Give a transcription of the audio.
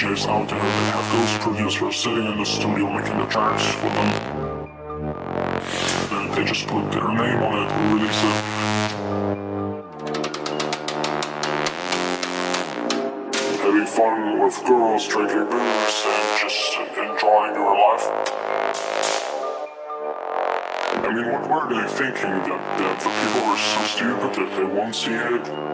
DJs out there that have ghost producers sitting in the studio making the tracks for them. And they just put their name on it and release it. Having fun with girls, drinking booze, and just enjoying your life. I mean, what were they thinking? That, that the people are so stupid that they won't see it?